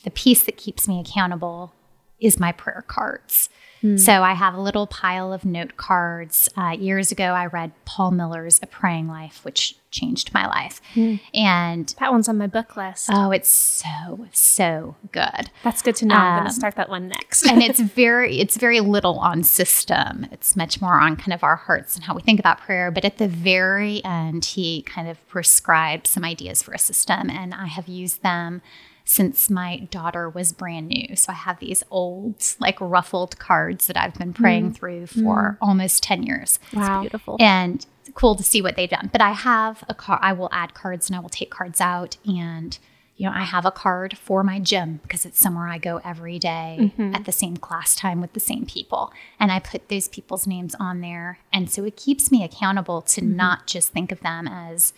the piece that keeps me accountable is my prayer cards. Mm. So I have a little pile of note cards. Uh, years ago, I read Paul Miller's A Praying Life, which changed my life. Mm. And that one's on my book list. Oh, it's so so good. That's good to know. Um, I'm going to start that one next. and it's [LAUGHS] very it's very little on system. It's much more on kind of our hearts and how we think about prayer. But at the very end, he kind of prescribed some ideas for a system, and I have used them since my daughter was brand new. So I have these old, like ruffled cards that I've been praying mm. through for mm. almost 10 years. Wow. beautiful. And it's cool to see what they've done. But I have a card, I will add cards and I will take cards out. And, you know, I have a card for my gym because it's somewhere I go every day mm-hmm. at the same class time with the same people. And I put those people's names on there. And so it keeps me accountable to mm-hmm. not just think of them as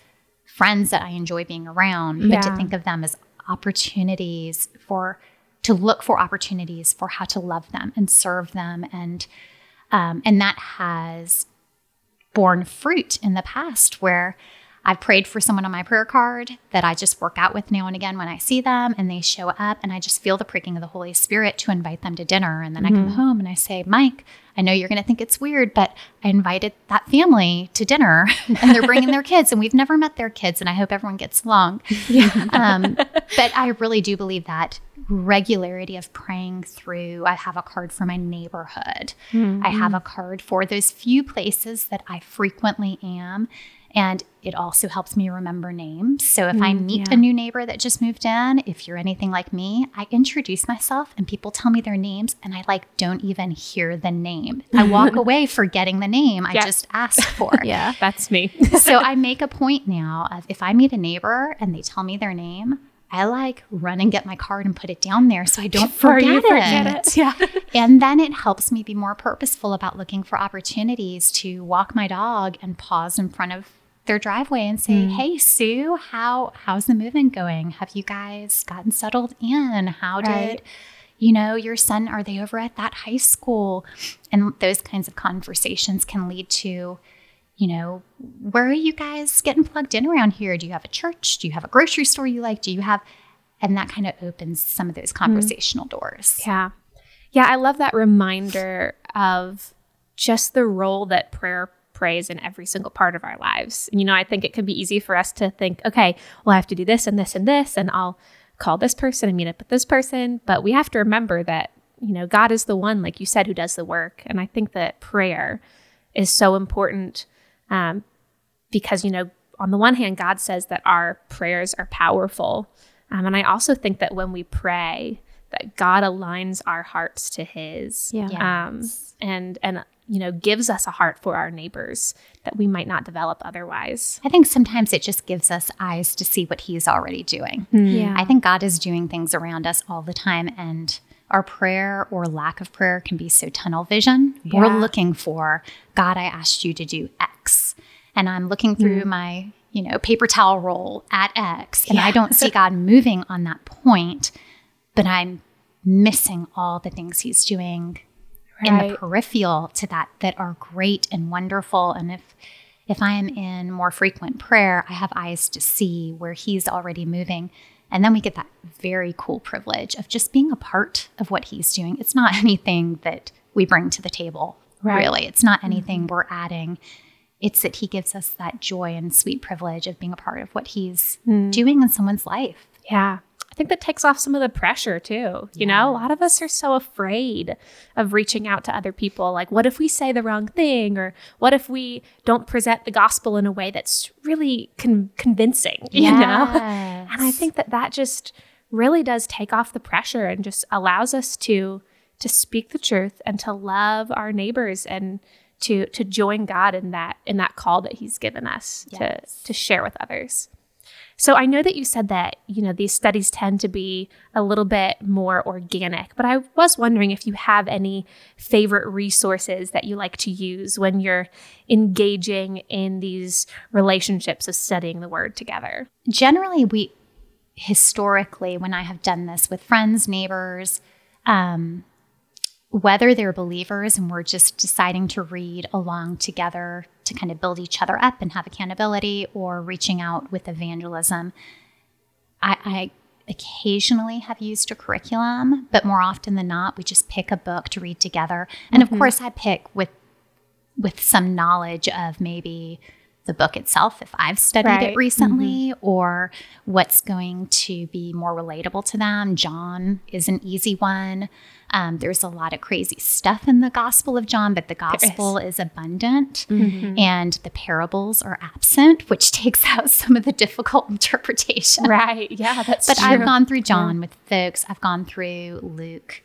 friends that I enjoy being around, but yeah. to think of them as opportunities for to look for opportunities for how to love them and serve them and um, and that has borne fruit in the past where I've prayed for someone on my prayer card that I just work out with now and again when I see them and they show up and I just feel the pricking of the Holy Spirit to invite them to dinner. And then mm-hmm. I come mm-hmm. home and I say, Mike, I know you're going to think it's weird, but I invited that family to dinner [LAUGHS] and they're bringing their kids and we've never met their kids and I hope everyone gets along. Yeah. Um, but I really do believe that regularity of praying through. I have a card for my neighborhood. Mm-hmm. I have a card for those few places that I frequently am and it also helps me remember names. So if mm, I meet yeah. a new neighbor that just moved in, if you're anything like me, I introduce myself and people tell me their names and I like don't even hear the name. I walk [LAUGHS] away forgetting the name yeah. I just asked [LAUGHS] for. yeah, that's me. so I make a point now of if I meet a neighbor and they tell me their name, I like run and get my card and put it down there so I don't [LAUGHS] forget, forget it. it. Yeah. and then it helps me be more purposeful about looking for opportunities to walk my dog and pause in front of their driveway and say, mm. "Hey, Sue, how how's the moving going? Have you guys gotten settled in? How right. did you know your son? Are they over at that high school?" And those kinds of conversations can lead to, you know, where are you guys getting plugged in around here? Do you have a church? Do you have a grocery store you like? Do you have and that kind of opens some of those mm. conversational mm. doors. Yeah. Yeah, I love that reminder of just the role that prayer praise in every single part of our lives. And, you know, I think it can be easy for us to think, okay, well, I have to do this and this and this, and I'll call this person and meet up with this person. But we have to remember that, you know, God is the one, like you said, who does the work. And I think that prayer is so important um, because, you know, on the one hand, God says that our prayers are powerful. Um, and I also think that when we pray, that God aligns our hearts to His. Yeah. Um, and and you know, gives us a heart for our neighbors that we might not develop otherwise. I think sometimes it just gives us eyes to see what he's already doing. Mm. Yeah. I think God is doing things around us all the time and our prayer or lack of prayer can be so tunnel vision. Yeah. We're looking for God, I asked you to do X. And I'm looking through mm. my, you know, paper towel roll at X and yeah. I don't see God [LAUGHS] moving on that point, but I'm missing all the things he's doing right. in the peripheral to that that are great and wonderful. And if if I am in more frequent prayer, I have eyes to see where he's already moving. And then we get that very cool privilege of just being a part of what he's doing. It's not [LAUGHS] anything that we bring to the table, right. really. It's not anything mm-hmm. we're adding. It's that he gives us that joy and sweet privilege of being a part of what he's mm. doing in someone's life. Yeah. I think that takes off some of the pressure too. You yeah. know, a lot of us are so afraid of reaching out to other people. Like, what if we say the wrong thing? Or what if we don't present the gospel in a way that's really con- convincing? [LAUGHS] You yes. know? And I think that that just really does take off the pressure and just allows us to to speak the truth and to love our neighbors and to to join God in that in that call that he's given us yes. to to share with others. So I know that you said that, you know, these studies tend to be a little bit more organic, but I was wondering if you have any favorite resources that you like to use when you're engaging in these relationships of studying the word together. Generally, we historically, when I have done this with friends, neighbors, um, whether they're believers and we're just deciding to read along together to kind of build each other up and have accountability or reaching out with evangelism, I, I occasionally have used a curriculum, but more often than not, we just pick a book to read together. And mm-hmm. of course, I pick with with some knowledge of maybe the book itself if I've studied right. it recently mm-hmm. or what's going to be more relatable to them. John is an easy one. Um, there's a lot of crazy stuff in the Gospel of John, but the Gospel is. is. abundant mm-hmm. and the parables are absent, which [LAUGHS] takes out some of the difficult [LAUGHS] interpretation. Right. Yeah, that's But true. I've gone through John yeah. with folks, I've gone through Luke.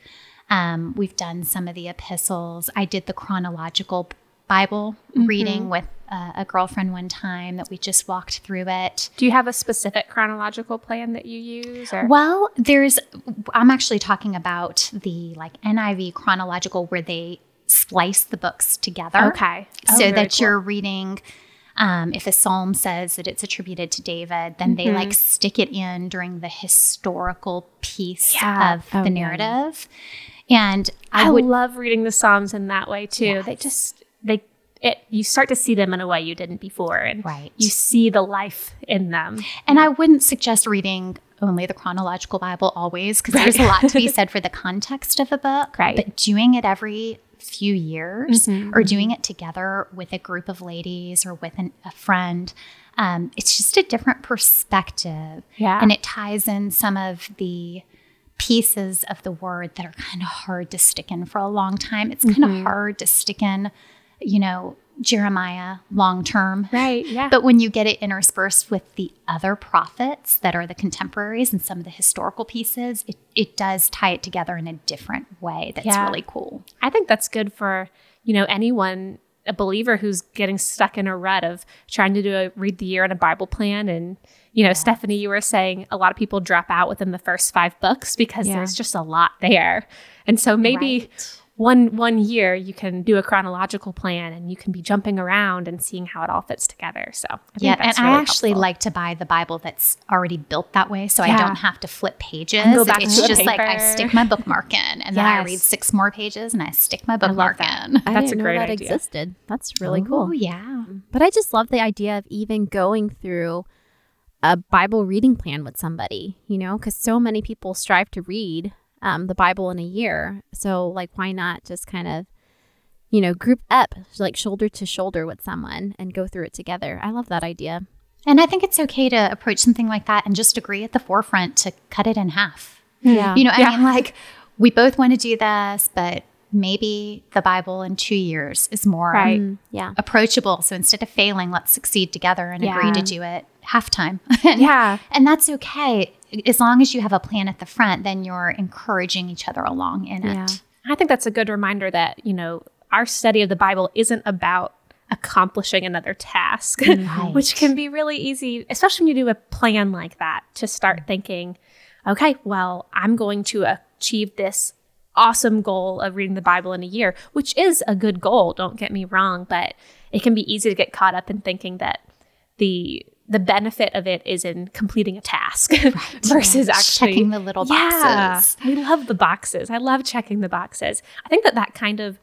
Um, we've done some of the epistles. I did the chronological Bible mm-hmm. reading with uh, a girlfriend one time that we just walked through it. Do you have a specific chronological plan that you use? Or? Well, there's, I'm actually talking about the like NIV chronological where they splice the books together. Okay. Oh, so that cool. you're reading. Um, if a psalm says that it's attributed to David, then mm-hmm. they like stick it in during the historical piece yeah. of oh, the narrative. Yeah. And I, I would love reading the Psalms in that way too. Yes. They just they it you start to see them in a way you didn't before and right. you see the life in them and i wouldn't suggest reading only the chronological bible always because right. there's a lot to be said for the context of a book right but doing it every few years mm-hmm. or doing it together with a group of ladies or with an, a friend um, it's just a different perspective yeah and it ties in some of the pieces of the word that are kind of hard to stick in for a long time it's kind mm-hmm. of hard to stick in you know, Jeremiah long term. Right. Yeah. But when you get it interspersed with the other prophets that are the contemporaries and some of the historical pieces, it, it does tie it together in a different way that's yeah. really cool. I think that's good for, you know, anyone, a believer who's getting stuck in a rut of trying to do a read the year in a Bible plan. And, you know, Stephanie, you were saying a lot of people drop out within the first five books because yeah. there's just a lot there. And so maybe. Right one one year you can do a chronological plan and you can be jumping around and seeing how it all fits together. So yeah, and really I actually helpful. like to buy the Bible that's already built that way, so yeah. I don't have to flip pages. And go back it's to just paper. like I stick my bookmark in, and yes. then I read six more pages, and I stick my bookmark that. in. [LAUGHS] I that's a great that idea. existed. That's really Ooh, cool. Yeah, but I just love the idea of even going through a Bible reading plan with somebody. You know, because so many people strive to read um, the Bible in a year. So, like, why not just kind of, you know, group up, like shoulder to shoulder with someone and go through it together? I love that idea. And I think it's okay to approach something like that and just agree at the forefront to cut it in half. Yeah. You know, I yeah. mean, like, we both want to do this, but maybe the Bible in two years is more right. Mm, yeah. approachable. So instead of failing, let's succeed together and yeah. agree to do it half time. and, [LAUGHS] yeah. And that's okay as long as you have a plan at the front, then you're encouraging each other along in yeah. it. I think that's a good reminder that, you know, our study of the Bible isn't about accomplishing another task, [LAUGHS] right. which can be really easy, especially when you do a plan like that, to start thinking, okay, well, I'm going to achieve this awesome goal of reading the Bible in a year, which is a good goal, don't get me wrong, but it can be easy to get caught up in thinking that the the benefit of it is in completing a task [LAUGHS] right. versus yeah. actually checking the little boxes. Yeah, we love the boxes. I love checking the boxes. I think that that kind of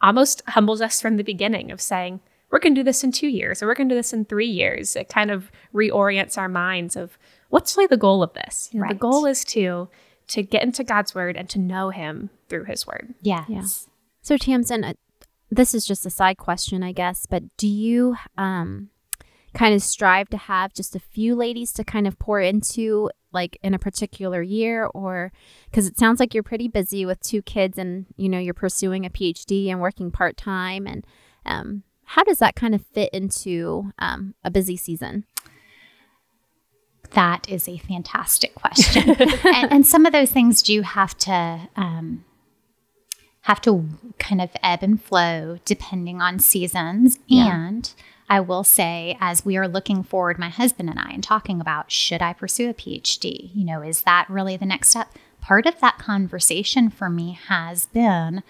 almost humbles us from the beginning of saying, we're going to do this in two years or we're going to do this in three years. It kind of reorients our minds of what's really the goal of this. You know, right. The goal is to to get into God's word and to know Him through His word. Yes. Yeah. So Tamzen, uh, this is just a side question, I guess, but do you um kind of strive to have just a few ladies to kind of pour into like in a particular year or because it sounds like you're pretty busy with two kids and you know you're pursuing a phd and working part-time and um, how does that kind of fit into um, a busy season that is a fantastic question [LAUGHS] and, and, some of those things do have to um, have to kind of ebb and flow depending on seasons yeah. and I will say, as we are looking forward, my husband and I, and talking about should I pursue a PhD? You know, is that really the next step? Part of that conversation for me has been,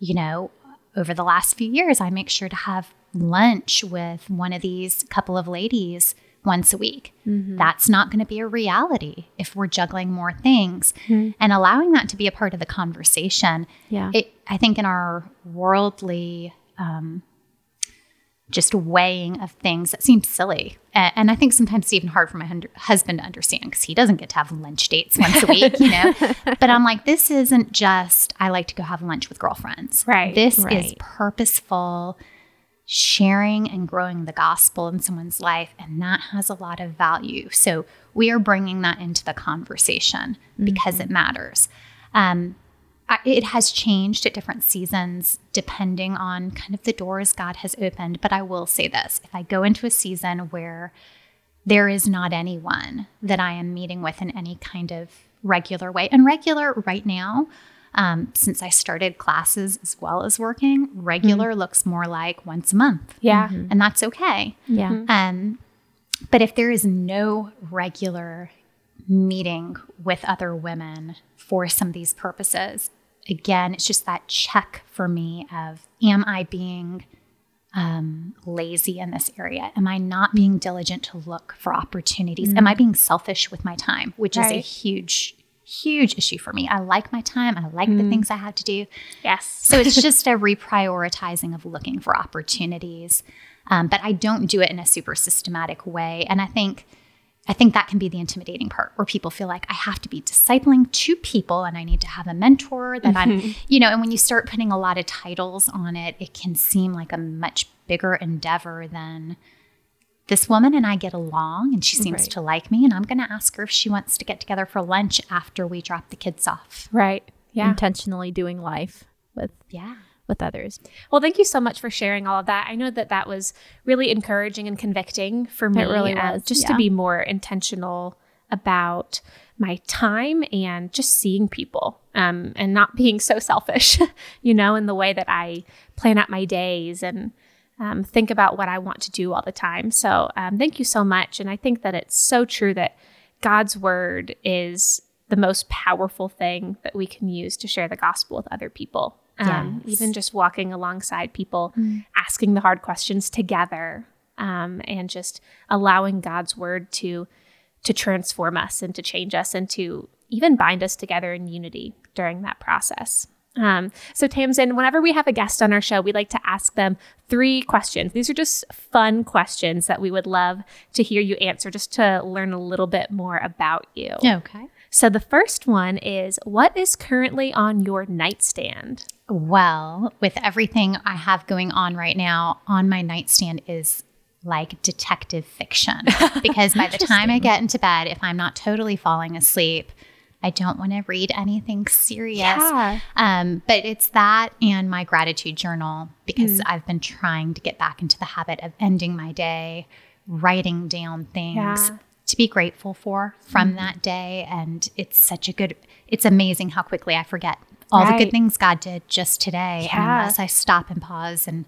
you know, over the last few years, I make sure to have lunch with one of these couple of ladies once a week. Mm-hmm. That's not going to be a reality if we're juggling more things. Mm-hmm. And allowing that to be a part of the conversation. Yeah. It, I think in our worldly, um, just weighing of things that seems silly. And, and I think sometimes it's even hard for my hun- husband to understand because he doesn't get to have lunch dates once a week, you know? [LAUGHS] but I'm like, this isn't just, I like to go have lunch with girlfriends. Right. This right. is purposeful sharing and growing the gospel in someone's life. And that has a lot of value. So we are bringing that into the conversation mm-hmm. because it matters. Um, it has changed at different seasons depending on kind of the doors God has opened. But I will say this if I go into a season where there is not anyone that I am meeting with in any kind of regular way, and regular right now, um, since I started classes as well as working, regular mm-hmm. looks more like once a month. Yeah. Mm-hmm. And that's okay. Yeah. Mm-hmm. Um, but if there is no regular meeting with other women for some of these purposes, again, it's just that check for me of am I being um, lazy in this area? Am I not being diligent to look for opportunities? Mm-hmm. Am I being selfish with my time, which right. is a huge huge issue for me. I like my time. I like mm. the things I have to do. Yes. so it's [LAUGHS] just a reprioritizing of looking for opportunities. Um, but I don't do it in a super systematic way. And I think I think that can be the intimidating part where people feel like I have to be discipling two people and I need to have a mentor that mm-hmm. I'm, you know, and when you start putting a lot of titles on it, it can seem like a much bigger endeavor than this woman and I get along and she seems right. to like me and I'm going to ask her if she wants to get together for lunch after we drop the kids off. Right. Yeah. Intentionally doing life with yeah, with others. Well, thank you so much for sharing all of that. I know that that was really encouraging and convicting for me. It really was. Just yeah. to be more intentional about my time and just seeing people um, and not being so selfish, [LAUGHS] you know, in the way that I plan out my days and um, think about what I want to do all the time. So um, thank you so much. And I think that it's so true that God's word is the most powerful thing that we can use to share the gospel with other people. Um, yes. Even just walking alongside people, mm. asking the hard questions together, um, and just allowing God's word to to transform us and to change us and to even bind us together in unity during that process. Um, so, Tamzen, whenever we have a guest on our show, we like to ask them three questions. These are just fun questions that we would love to hear you answer just to learn a little bit more about you. Okay. So, the first one is What is currently on your nightstand? Well, with everything I have going on right now, on my nightstand is like detective fiction. [LAUGHS] Because by the time I get into bed, if I'm not totally falling asleep, I don't want to read anything serious. Yeah. Um, but it's that and my gratitude journal because mm. I've been trying to get back into the habit of ending my day writing down things yeah. to be grateful for from mm. that day. And it's such a good, it's amazing how quickly I forget all right. the good things God did just today. Yeah. And unless I stop and pause and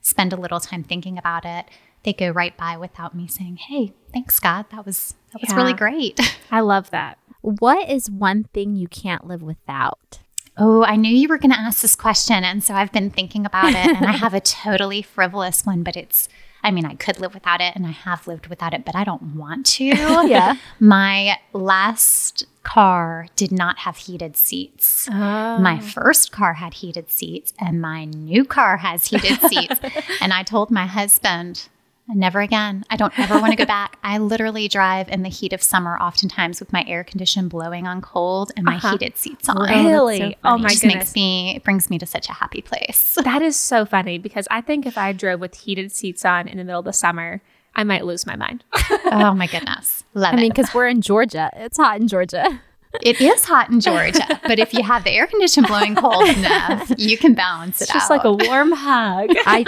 spend a little time thinking about it, they go right by without me saying, "Hey, thanks God. That was that was yeah. really great." [LAUGHS] I love that. What is one thing you can't live without? Oh, I knew you were going to ask this question. And so I've been thinking about it. and I [LAUGHS] have a totally frivolous one, but it's, I mean, I could live without it and I have lived without it, but I don't want to. [LAUGHS] yeah. My last car did not have heated seats. Oh. My first car had heated seats and my new car has heated seats. [LAUGHS] and I told my husband, Never again. I don't ever want to go back. I literally drive in the heat of summer, oftentimes with my air condition blowing on cold and my uh-huh. heated seats on. Really? Oh, so oh my it goodness. Makes me, it brings me to such a happy place. [LAUGHS] That is so funny because I think if I drove with heated seats on in the middle of the summer, I might lose my mind. [LAUGHS] oh my goodness. Love I it. mean, because we're in Georgia. It's hot in Georgia. It is hot in Georgia, but if you have the air condition blowing cold [LAUGHS] enough, you can balance it it's just like a warm hug. I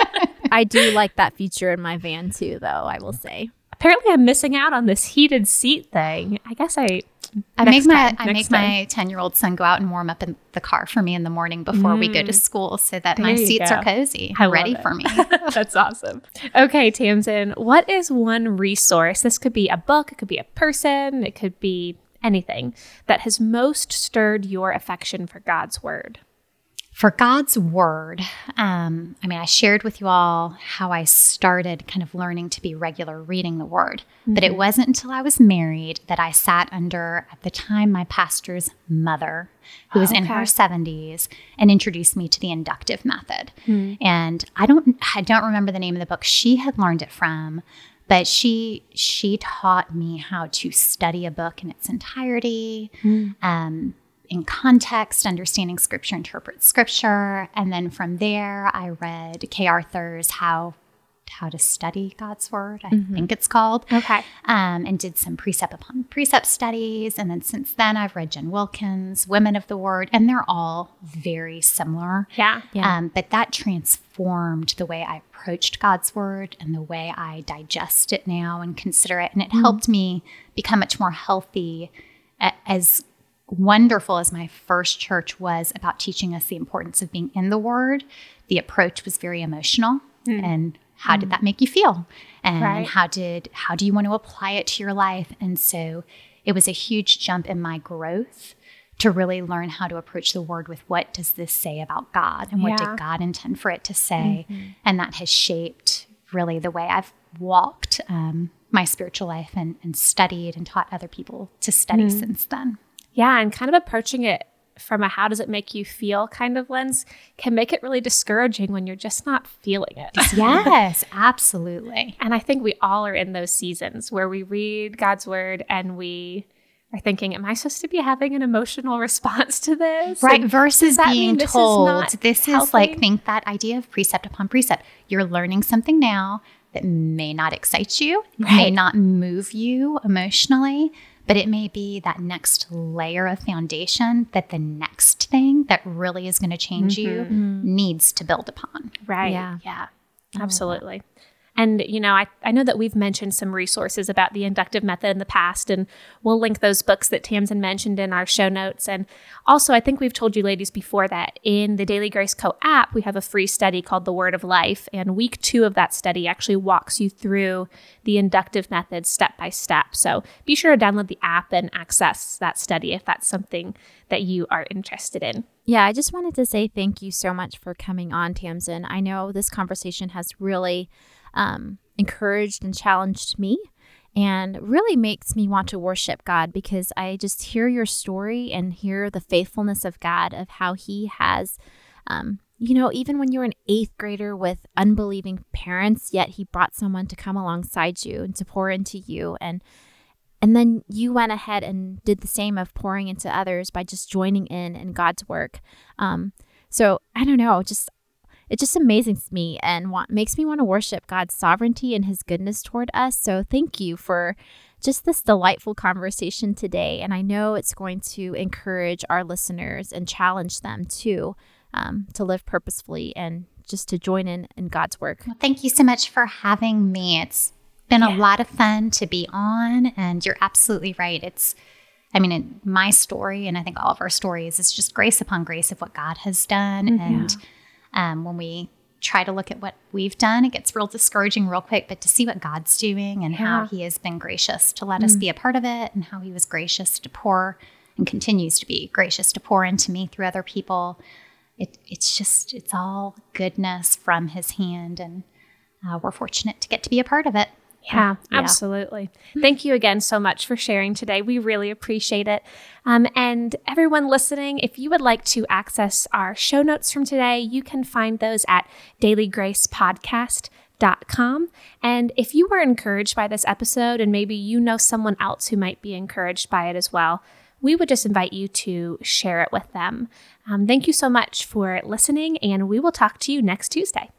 I do like that feature in my van too, though. I will say. Apparently, I'm missing out on this heated seat thing. I guess I I Next make my time, I next make my ten year old son go out and warm up in the car for me in the morning before we go to school, so that my Mm. There you seats go. are cozy, I ready for me. [LAUGHS] That's awesome. Okay, Tamzen, what is one resource? This could be a book, it could be a person, it could be anything that has most stirred your affection for God's word. For God's word, um, I mean, I shared with you all how I started kind of learning to be regular reading the word, but it wasn't until I was married that I sat under, at the time, my pastor's mother, who was in her 70s, and introduced me to the inductive method. And I don't, I don't remember the name of the book she had learned it from, but she she taught me how to study a book in its entirety um, in context understanding scripture interprets scripture and then from there i read kay arthur's how how to study god's word i think it's called Okay. um, and did some precept upon precept studies and then since then i've read jen wilkins women of the word and they're all very similar Yeah. Yeah. um, but that transformed the way I approached God's word and the way I digest it now and consider it. And it helped me become much more healthy. As wonderful as my first church was about teaching us the importance of being in the word, the approach was very emotional. Hmm. And how did hmm. that make you feel? And Right. how did how do you want to apply it to your life? And so it was a huge jump in my growth to really learn how to approach the word with what does this say about God and what Yeah. did God intend for it to say. Mm-hmm. And that has shaped really the way I've walked um, my spiritual life and, and studied and taught other people to study hmm. since then. Yeah, and kind of approaching it from a how does it make you feel kind of lens can make it really discouraging when you're just not feeling it. [LAUGHS] Yes, absolutely. And I think we all are in those seasons where we read God's word and we are thinking, Am I supposed to be having an emotional [LAUGHS] response to this? Right, And versus being this is told not this is like think that idea of precept upon precept. You're learning something now that may not excite you, may not move you emotionally, but it may be that next layer of foundation that the next thing that really is going to change you Mm-hmm. needs to build upon. Right. Yeah. Yeah. Absolutely. And, you know, I, I know that we've mentioned some resources about the inductive method in the past, and we'll link those books that Tamzen mentioned in our show notes. And also, I think we've told you ladies before that in the Daily Grace Co app, we have a free study called The Word of Life. And week two of that study actually walks you through the inductive method step by step. So be sure to download the app and access that study if that's something that you are interested in. Yeah, I just wanted to say thank you so much for coming on, Tamzen. I know this conversation has really um, encouraged and challenged me and really makes me want to worship God because I just hear your story and hear the faithfulness of God of how He has, um, you know, even when you're an eighth grader with unbelieving parents, yet He brought someone to come alongside you and to pour into you and and then you went ahead and did the same of pouring into others by just joining in in God's work. Um, so I don't know, just it just amazes me and want, makes me want to worship God's sovereignty and His goodness toward us. So thank you for just this delightful conversation today, and I know it's going to encourage our listeners and challenge them too um, to live purposefully and just to join in in God's work. Well, thank you so much for having me. It's been a lot of fun to be on, and you're absolutely right. It's, I mean, it, my story, and I think all of our stories, is just grace upon grace of what God has done. And um, when we try to look at what we've done, it gets real discouraging real quick. But to see what God's doing and how He has been gracious to let us be a part of it, and how He was gracious to pour and continues to be gracious to pour into me through other people. It, it's just, it's all goodness from His hand. And uh, we're fortunate to get to be a part of it. Yeah, Yeah. absolutely. Thank you again so much for sharing today. We really appreciate it. Um, and everyone listening, if you would like to access our show notes from today, you can find those at dailygracepodcast.com. And if you were encouraged by this episode and maybe you know someone else who might be encouraged by it as well, we would just invite you to share it with them. Um, thank you so much for listening, and we will talk to you next Tuesday.